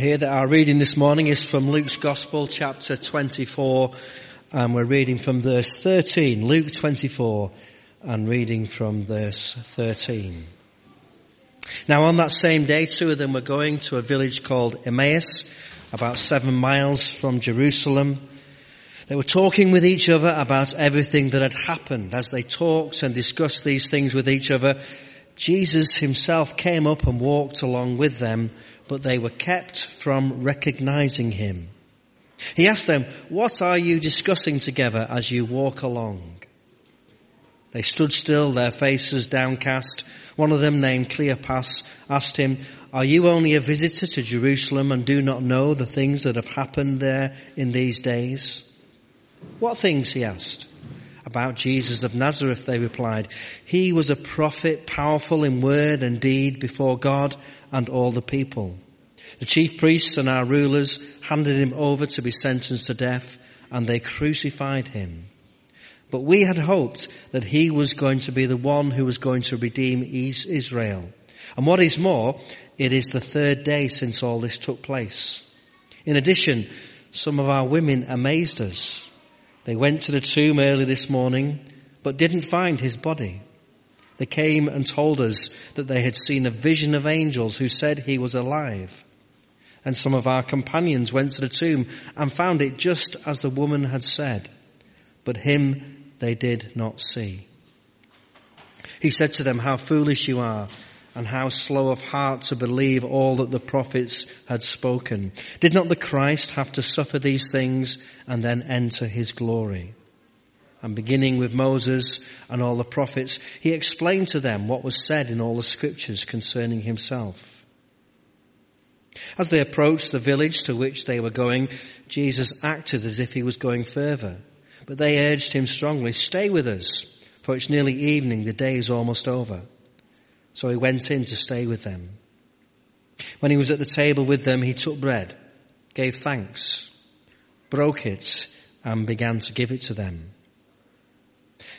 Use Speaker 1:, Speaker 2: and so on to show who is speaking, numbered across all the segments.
Speaker 1: Here that our reading this morning is from Luke's Gospel, chapter 24, and we're reading from verse 13. Luke 24, and reading from verse 13. Now on that same day, two of them were going to a village called Emmaus, about seven miles from Jerusalem. They were talking with each other about everything that had happened. As they talked and discussed these things with each other, Jesus himself came up and walked along with them but they were kept from recognizing him. He asked them, what are you discussing together as you walk along? They stood still, their faces downcast. One of them, named Cleopas, asked him, are you only a visitor to Jerusalem and do not know the things that have happened there in these days? What things, he asked. About Jesus of Nazareth, they replied. He was a prophet, powerful in word and deed before God and all the people. The chief priests and our rulers handed him over to be sentenced to death and they crucified him. But we had hoped that he was going to be the one who was going to redeem Israel. And what is more, it is the third day since all this took place. In addition, some of our women amazed us. They went to the tomb early this morning, but didn't find his body. They came and told us that they had seen a vision of angels who said he was alive. And some of our companions went to the tomb and found it just as the woman had said, but him they did not see. He said to them, how foolish you are and how slow of heart to believe all that the prophets had spoken. Did not the Christ have to suffer these things and then enter his glory? And beginning with Moses and all the prophets, he explained to them what was said in all the scriptures concerning himself. As they approached the village to which they were going, Jesus acted as if he was going further. But they urged him strongly, stay with us, for it's nearly evening, the day is almost over. So he went in to stay with them. When he was at the table with them, he took bread, gave thanks, broke it, and began to give it to them.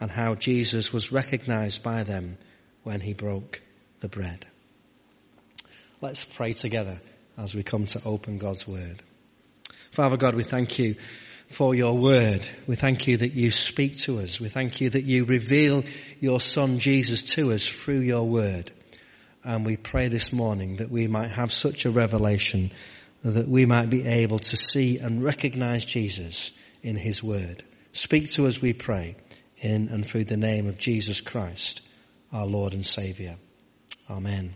Speaker 1: and how Jesus was recognized by them when he broke the bread. Let's pray together as we come to open God's word. Father God, we thank you for your word. We thank you that you speak to us. We thank you that you reveal your son Jesus to us through your word. And we pray this morning that we might have such a revelation that we might be able to see and recognize Jesus in his word. Speak to us, we pray in and through the name of Jesus Christ, our Lord and Saviour. Amen.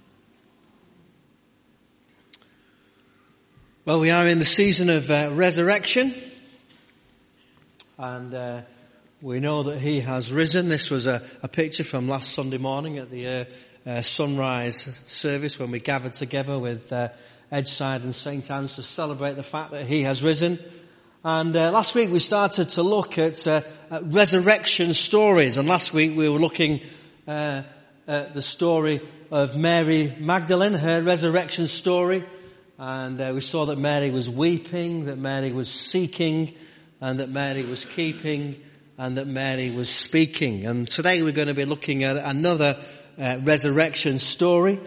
Speaker 1: Well, we are in the season of uh, resurrection, and uh, we know that He has risen. This was a, a picture from last Sunday morning at the uh, uh sunrise service when we gathered together with uh, Edgeside and St Anne's to celebrate the fact that He has risen. And uh, last week we started to look at, uh, at, resurrection stories. And last week we were looking uh, at the story of Mary Magdalene, her resurrection story. And uh, we saw that Mary was weeping, that Mary was seeking, and that Mary was keeping, and that Mary was speaking. And today we're going to be looking at another uh, resurrection story.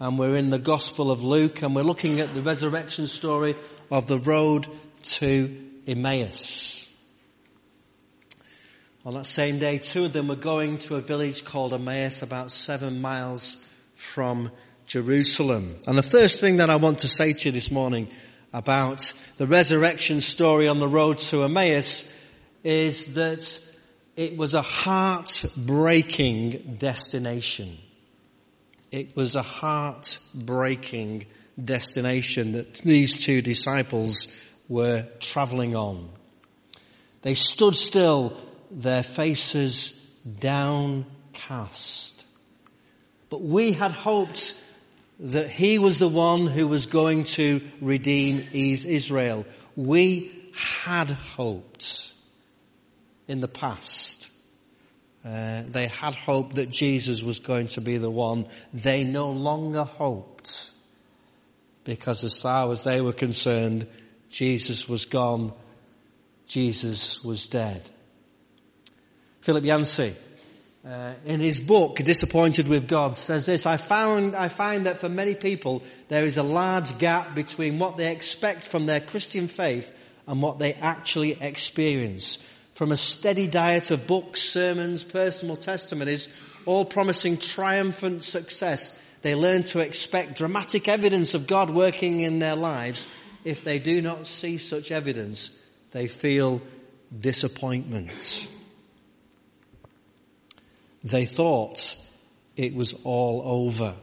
Speaker 1: And we're in the Gospel of Luke, and we're looking at the resurrection story of the road to Emmaus. On that same day, two of them were going to a village called Emmaus about seven miles from Jerusalem. And the first thing that I want to say to you this morning about the resurrection story on the road to Emmaus is that it was a heart-breaking destination. It was a heart-breaking destination that these two disciples were travelling on. They stood still, their faces downcast. But we had hoped that he was the one who was going to redeem Israel. We had hoped in the past. Uh, they had hoped that Jesus was going to be the one. They no longer hoped because as far as they were concerned, Jesus was gone. Jesus was dead. Philip Yancey, uh, in his book, Disappointed with God, says this, I found, I find that for many people, there is a large gap between what they expect from their Christian faith and what they actually experience. From a steady diet of books, sermons, personal testimonies, all promising triumphant success, they learn to expect dramatic evidence of God working in their lives. If they do not see such evidence, they feel disappointment. They thought it was all over.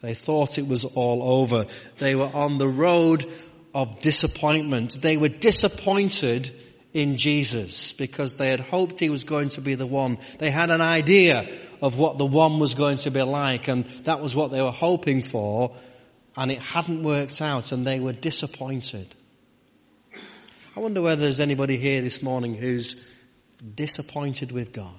Speaker 1: They thought it was all over. They were on the road of disappointment. They were disappointed in Jesus because they had hoped he was going to be the one. They had an idea of what the one was going to be like and that was what they were hoping for and it hadn't worked out and they were disappointed. I wonder whether there's anybody here this morning who's disappointed with God.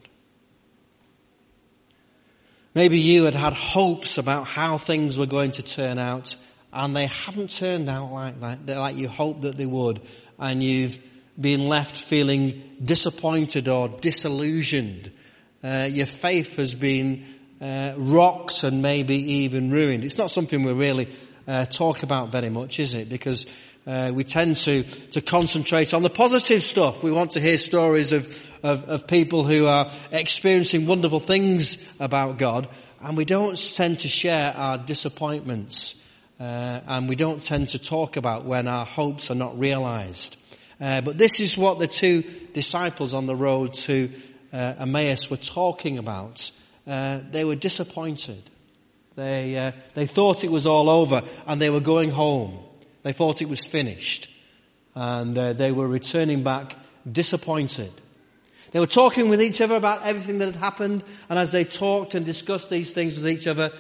Speaker 1: Maybe you had had hopes about how things were going to turn out and they haven't turned out like that, like you hoped that they would and you've been left feeling disappointed or disillusioned. Uh, your faith has been uh, rocked and maybe even ruined. It's not something we really uh, talk about very much, is it? Because uh, we tend to to concentrate on the positive stuff. We want to hear stories of, of, of people who are experiencing wonderful things about God, and we don't tend to share our disappointments, uh, and we don't tend to talk about when our hopes are not realised. Uh, but this is what the two disciples on the road to uh, Emmaus were talking about. Uh, they were disappointed. They, uh, they thought it was all over and they were going home. They thought it was finished. And uh, they were returning back disappointed. They were talking with each other about everything that had happened and as they talked and discussed these things with each other,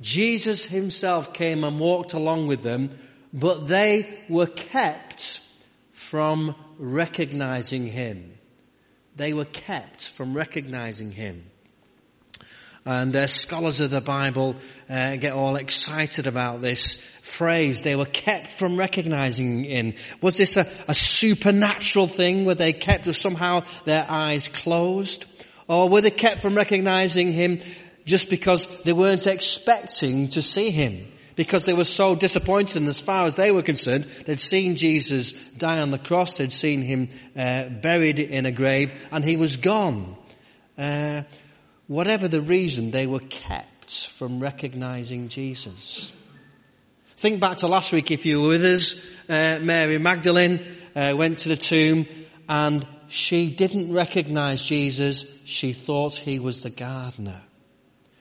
Speaker 1: Jesus himself came and walked along with them, but they were kept from recognizing him. They were kept from recognizing him. And uh, scholars of the Bible uh, get all excited about this phrase. They were kept from recognizing him. Was this a, a supernatural thing? Were they kept or somehow their eyes closed? Or were they kept from recognizing him just because they weren't expecting to see him? because they were so disappointed and as far as they were concerned, they'd seen Jesus die on the cross, they'd seen him uh, buried in a grave, and he was gone. Uh, whatever the reason, they were kept from recognizing Jesus. Think back to last week if you were with us. Uh, Mary Magdalene uh, went to the tomb and she didn't recognize Jesus. She thought he was the gardener.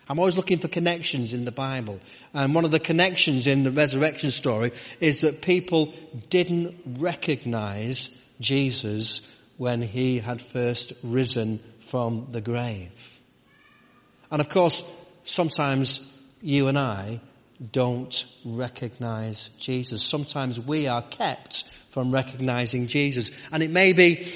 Speaker 1: I'm always looking for connections in the Bible. And one of the connections in the resurrection story is that people didn't recognize Jesus when he had first risen from the grave. And of course, sometimes you and I don't recognize Jesus. Sometimes we are kept from recognizing Jesus. And it may be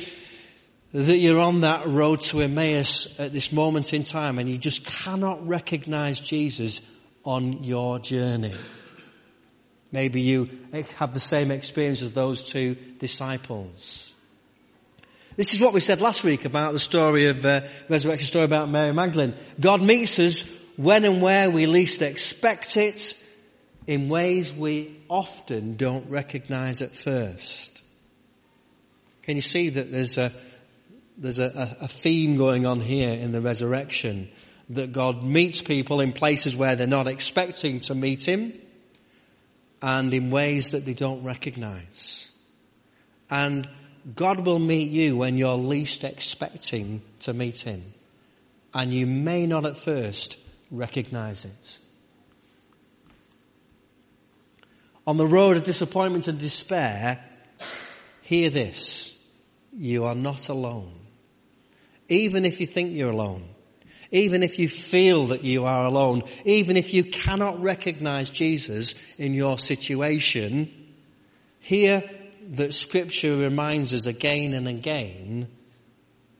Speaker 1: that you're on that road to Emmaus at this moment in time and you just cannot recognize Jesus on your journey. Maybe you have the same experience as those two disciples. This is what we said last week about the story of, uh, resurrection story about Mary Magdalene. God meets us when and where we least expect it in ways we often don't recognize at first. Can you see that there's a, there's a, a theme going on here in the resurrection that God meets people in places where they're not expecting to meet Him and in ways that they don't recognize. And God will meet you when you're least expecting to meet Him. And you may not at first recognize it. On the road of disappointment and despair, hear this. You are not alone even if you think you're alone. even if you feel that you are alone, even if you cannot recognize Jesus in your situation, here that scripture reminds us again and again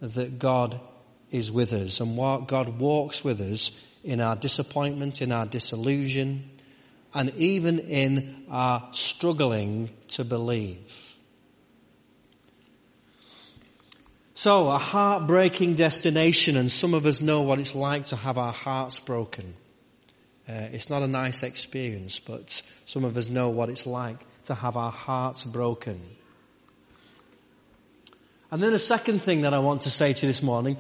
Speaker 1: that God is with us and God walks with us in our disappointment, in our disillusion, and even in our struggling to believe. So, a heartbreaking destination, and some of us know what it's like to have our hearts broken. Uh, it's not a nice experience, but some of us know what it's like to have our hearts broken. And then the second thing that I want to say to you this morning,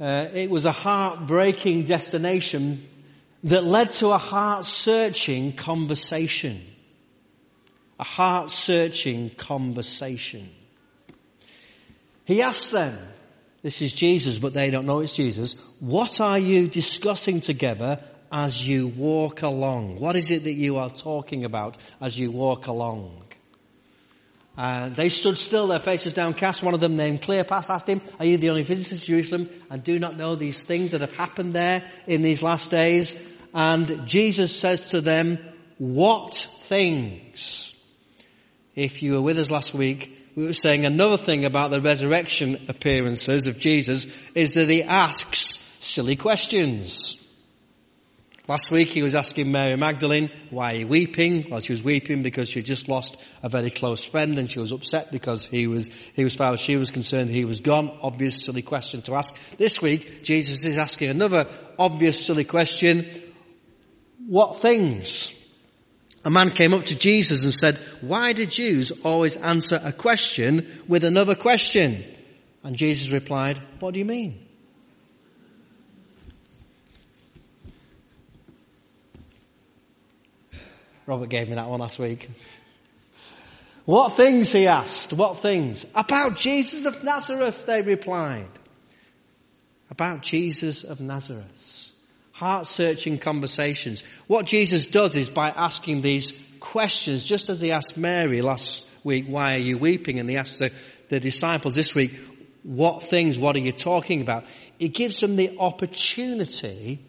Speaker 1: uh, it was a heartbreaking destination that led to a heart-searching conversation. A heart-searching conversation. He asks them, this is Jesus, but they don't know it's Jesus, what are you discussing together as you walk along? What is it that you are talking about as you walk along? Uh, they stood still, their faces downcast. One of them named Cleopas asked him, are you the only visitor to Jerusalem and do not know these things that have happened there in these last days? And Jesus says to them, what things? If you were with us last week, we were saying another thing about the resurrection appearances of Jesus is that he asks silly questions. Last week he was asking Mary Magdalene, why are you weeping? Well, she was weeping because she just lost a very close friend and she was upset because he was, he was, as far as she was concerned, he was gone. Obvious silly question to ask. This week, Jesus is asking another obvious silly question. What things? A man came up to Jesus and said, why do Jews always answer a question with another question? And Jesus replied, what do you mean? Robert gave me that one last week. What things, he asked. What things? About Jesus of Nazareth, they replied. About Jesus of Nazareth heart-searching conversations. What Jesus does is by asking these questions, just as he asked Mary last week, why are you weeping? And he asked the, the disciples this week, what things, what are you talking about? It gives them the opportunity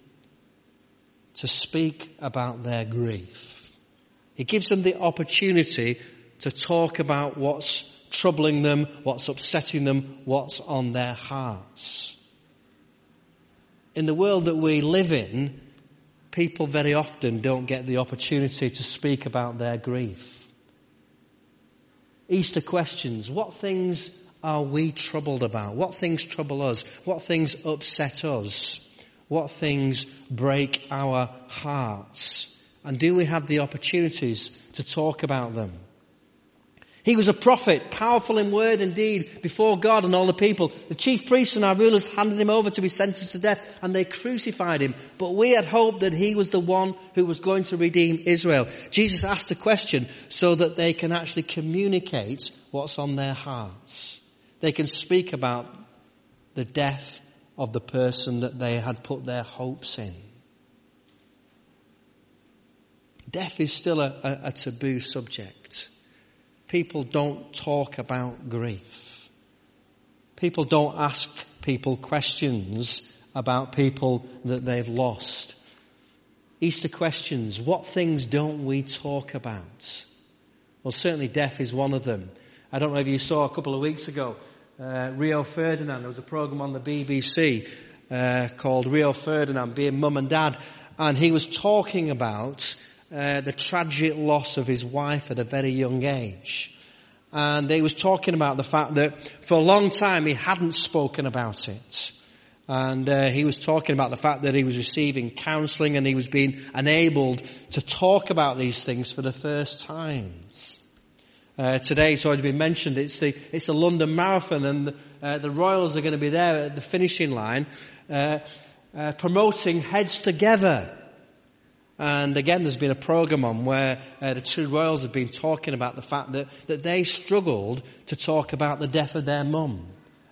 Speaker 1: to speak about their grief. It gives them the opportunity to talk about what's troubling them, what's upsetting them, what's on their hearts in the world that we live in, people very often don't get the opportunity to speak about their grief. Easter questions. What things are we troubled about? What things trouble us? What things upset us? What things break our hearts? And do we have the opportunities to talk about them? He was a prophet, powerful in word and deed before God and all the people. The chief priests and our rulers handed him over to be sentenced to death and they crucified him. But we had hoped that he was the one who was going to redeem Israel. Jesus asked the question so that they can actually communicate what's on their hearts. They can speak about the death of the person that they had put their hopes in. Death is still a, a, a taboo subject people don't talk about grief. People don't ask people questions about people that they've lost. Easter questions. What things don't we talk about? Well, certainly death is one of them. I don't know if you saw a couple of weeks ago, uh, Rio Ferdinand. There was a program on the BBC uh, called Rio Ferdinand being mum and dad, and he was talking about uh, the tragic loss of his wife at a very young age. And he was talking about the fact that for a long time he hadn't spoken about it. And uh, he was talking about the fact that he was receiving counseling and he was being enabled to talk about these things for the first times. Uh, today, it's already been mentioned, it's the, it's the London Marathon and the, uh, the Royals are going to be there at the finishing line, uh, uh, promoting Heads Together. And again, there's been a program on where uh, the two royals have been talking about the fact that, that they struggled to talk about the death of their mum.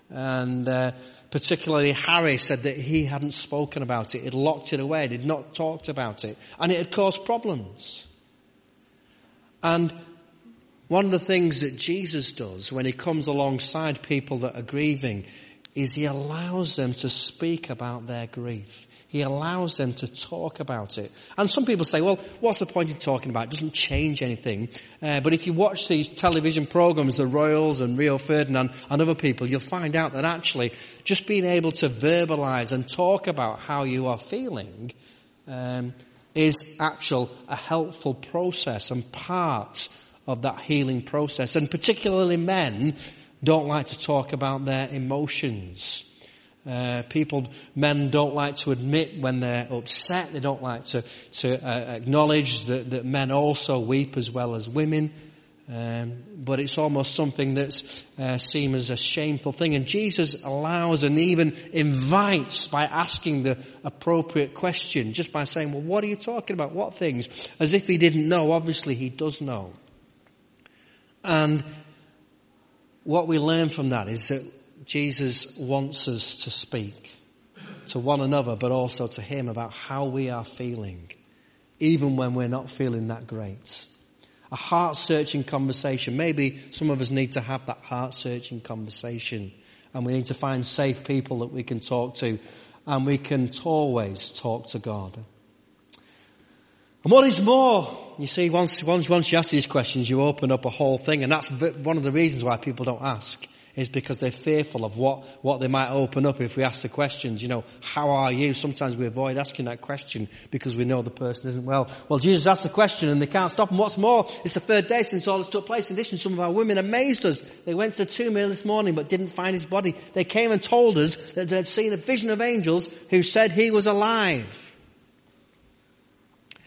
Speaker 1: And uh, particularly Harry said that he hadn't spoken about it. He'd locked it away. He'd not talked about it. And it had caused problems. And one of the things that Jesus does when he comes alongside people that are grieving, is he allows them to speak about their grief. He allows them to talk about it. And some people say, well, what's the point in talking about it? It doesn't change anything. Uh, but if you watch these television programs, the Royals and Rio Ferdinand and other people, you'll find out that actually just being able to verbalize and talk about how you are feeling um, is actual a helpful process and part of that healing process. And particularly men don't like to talk about their emotions. Uh, people, men don't like to admit when they're upset. They don't like to, to uh, acknowledge that, that men also weep as well as women. Um, but it's almost something that's uh, seen as a shameful thing. And Jesus allows and even invites by asking the appropriate question, just by saying, well, what are you talking about? What things? As if he didn't know. Obviously he does know. And what we learn from that is that Jesus wants us to speak to one another, but also to Him about how we are feeling, even when we're not feeling that great. A heart searching conversation. Maybe some of us need to have that heart searching conversation and we need to find safe people that we can talk to and we can always talk to God. And what is more, you see, once, once, once you ask these questions, you open up a whole thing, and that's one of the reasons why people don't ask, is because they're fearful of what, what they might open up if we ask the questions, you know, how are you? Sometimes we avoid asking that question because we know the person isn't well. Well, Jesus asked the question and they can't stop. And what's more, it's the third day since all this took place. In addition, some of our women amazed us. They went to the tomb early this morning but didn't find his body. They came and told us that they'd seen a vision of angels who said he was alive.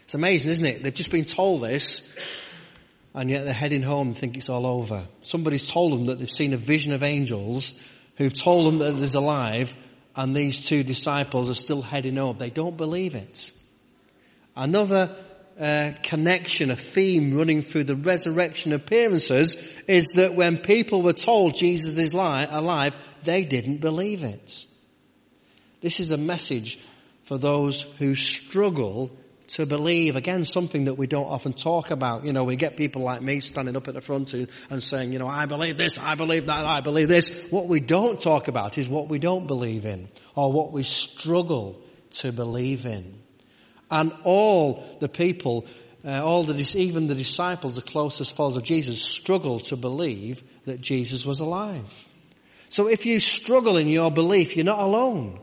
Speaker 1: It's amazing, isn't it? They've just been told this and yet they're heading home and think it's all over. Somebody's told them that they've seen a vision of angels who've told them that is alive and these two disciples are still heading home. They don't believe it. Another uh, connection, a theme running through the resurrection appearances is that when people were told Jesus is li- alive, they didn't believe it. This is a message for those who struggle to believe. Again, something that we don't often talk about. You know, we get people like me standing up at the front and saying, you know, I believe this, I believe that, I believe this. What we don't talk about is what we don't believe in or what we struggle to believe in. And all the people, uh, all the, even the disciples, the closest followers of Jesus, struggle to believe that Jesus was alive. So if you struggle in your belief, you're not alone.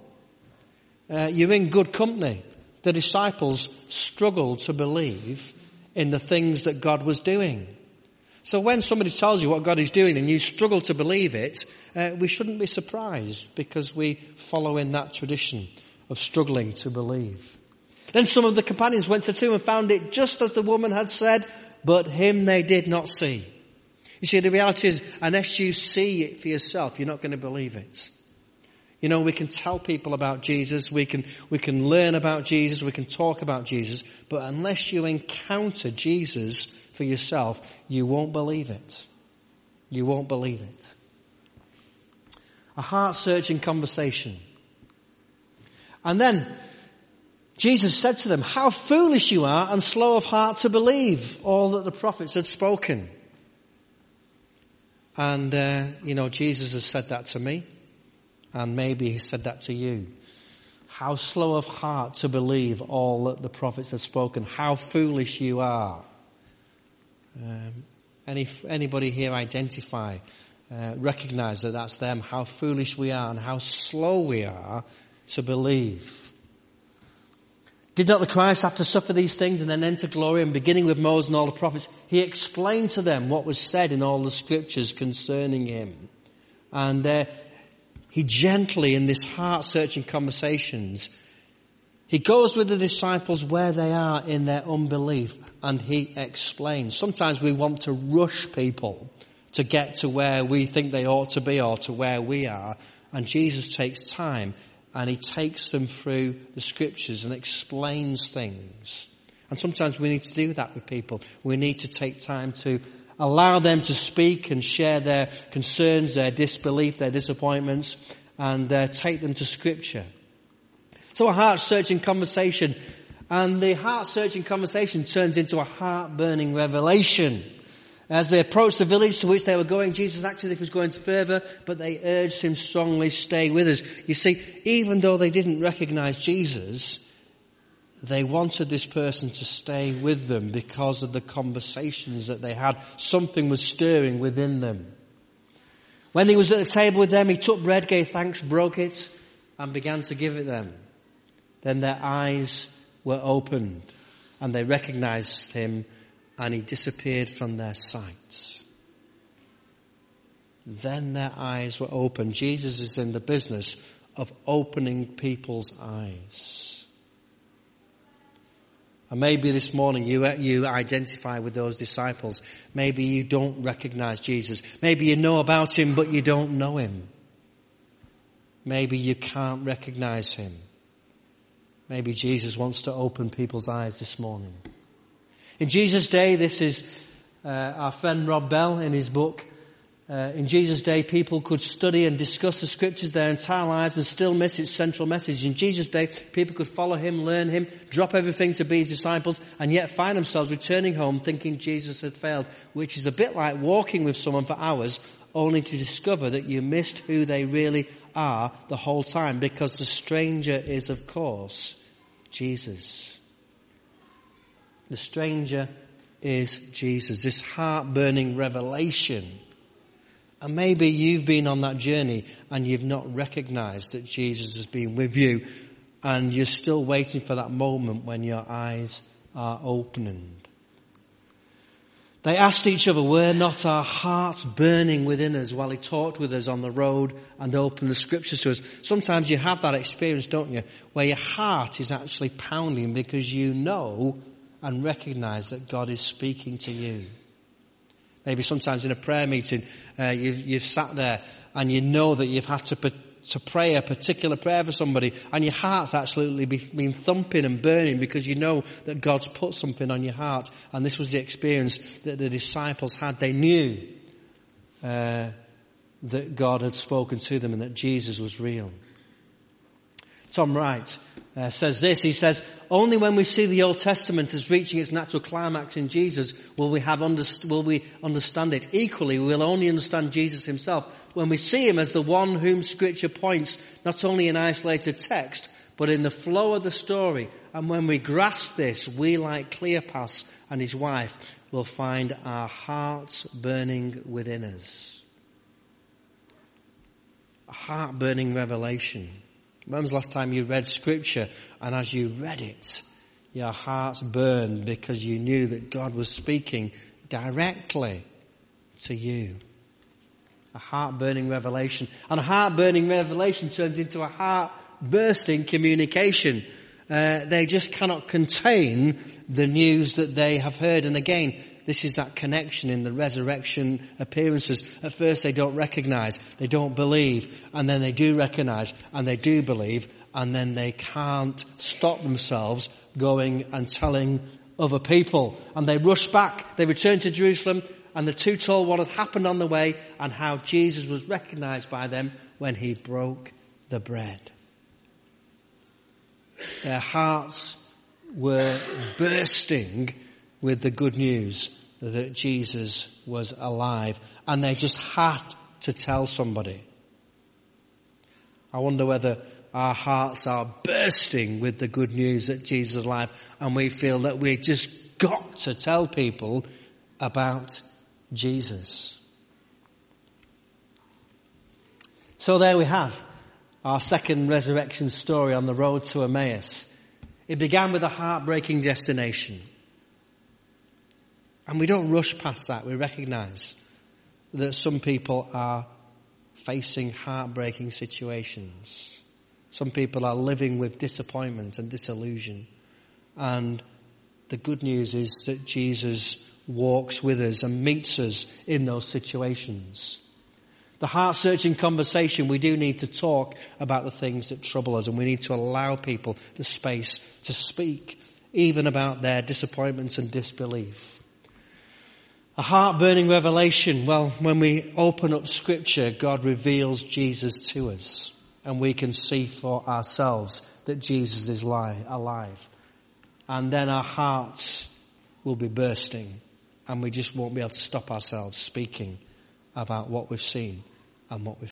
Speaker 1: Uh, you're in good company the disciples struggled to believe in the things that God was doing. So when somebody tells you what God is doing and you struggle to believe it, uh, we shouldn't be surprised because we follow in that tradition of struggling to believe. Then some of the companions went to the tomb and found it just as the woman had said, but him they did not see. You see, the reality is, unless you see it for yourself, you're not going to believe it. You know, we can tell people about Jesus, we can, we can learn about Jesus, we can talk about Jesus, but unless you encounter Jesus for yourself, you won't believe it. You won't believe it. A heart searching conversation. And then Jesus said to them, how foolish you are and slow of heart to believe all that the prophets had spoken. And, uh, you know, Jesus has said that to me. And maybe he said that to you. How slow of heart to believe all that the prophets have spoken. How foolish you are. Um, any, anybody here identify, uh, recognize that that's them, how foolish we are and how slow we are to believe. Did not the Christ have to suffer these things and then enter glory? And beginning with Moses and all the prophets, he explained to them what was said in all the scriptures concerning him. And uh, he gently, in this heart searching conversations, he goes with the disciples where they are in their unbelief and he explains. Sometimes we want to rush people to get to where we think they ought to be or to where we are. And Jesus takes time and he takes them through the scriptures and explains things. And sometimes we need to do that with people. We need to take time to allow them to speak and share their concerns, their disbelief, their disappointments, and uh, take them to scripture. So a heart searching conversation, and the heart searching conversation turns into a heart burning revelation. As they approached the village to which they were going, Jesus actually was going further, but they urged him strongly, stay with us. You see, even though they didn't recognize Jesus, they wanted this person to stay with them because of the conversations that they had. Something was stirring within them. When he was at the table with them, he took bread, gave thanks, broke it, and began to give it them. Then their eyes were opened and they recognized him and he disappeared from their sight. Then their eyes were opened. Jesus is in the business of opening people's eyes. And maybe this morning you, you identify with those disciples. Maybe you don't recognize Jesus. Maybe you know about him, but you don't know him. Maybe you can't recognize him. Maybe Jesus wants to open people's eyes this morning. In Jesus' day, this is uh, our friend Rob Bell in his book. Uh, in Jesus' day, people could study and discuss the scriptures their entire lives and still miss its central message. In Jesus' day, people could follow him, learn him, drop everything to be his disciples, and yet find themselves returning home thinking Jesus had failed, which is a bit like walking with someone for hours only to discover that you missed who they really are the whole time because the stranger is, of course, Jesus. The stranger is Jesus. This heart-burning revelation. And maybe you've been on that journey and you've not recognized that Jesus has been with you and you're still waiting for that moment when your eyes are opened. They asked each other, were not our hearts burning within us while he talked with us on the road and opened the scriptures to us? Sometimes you have that experience, don't you? Where your heart is actually pounding because you know and recognize that God is speaking to you. Maybe sometimes in a prayer meeting, uh, you've, you've, sat there and you know that you've had to, to pray a particular prayer for somebody and your heart's absolutely been thumping and burning because you know that God's put something on your heart. And this was the experience that the disciples had. They knew uh, that God had spoken to them and that Jesus was real. Tom Wright uh, says this. He says, only when we see the Old Testament as reaching its natural climax in Jesus will we have underst- will we understand it. Equally, we will only understand Jesus himself when we see him as the one whom scripture points not only in isolated text, but in the flow of the story. And when we grasp this, we like Cleopas and his wife will find our hearts burning within us. A heart burning revelation. When was the last time you read scripture and as you read it, your hearts burned because you knew that God was speaking directly to you? A heart burning revelation. And a heart burning revelation turns into a heart bursting communication. Uh, they just cannot contain the news that they have heard. And again, this is that connection in the resurrection appearances. At first they don't recognize, they don't believe, and then they do recognize, and they do believe, and then they can't stop themselves going and telling other people. And they rush back, they return to Jerusalem, and the two told what had happened on the way and how Jesus was recognized by them when he broke the bread. Their hearts were bursting with the good news that Jesus was alive and they just had to tell somebody. I wonder whether our hearts are bursting with the good news that Jesus is alive and we feel that we just got to tell people about Jesus. So there we have our second resurrection story on the road to Emmaus. It began with a heartbreaking destination. And we don't rush past that. We recognize that some people are facing heartbreaking situations. Some people are living with disappointment and disillusion. And the good news is that Jesus walks with us and meets us in those situations. The heart searching conversation, we do need to talk about the things that trouble us and we need to allow people the space to speak even about their disappointments and disbelief. A heart burning revelation. Well, when we open up scripture, God reveals Jesus to us and we can see for ourselves that Jesus is alive. And then our hearts will be bursting and we just won't be able to stop ourselves speaking about what we've seen and what we've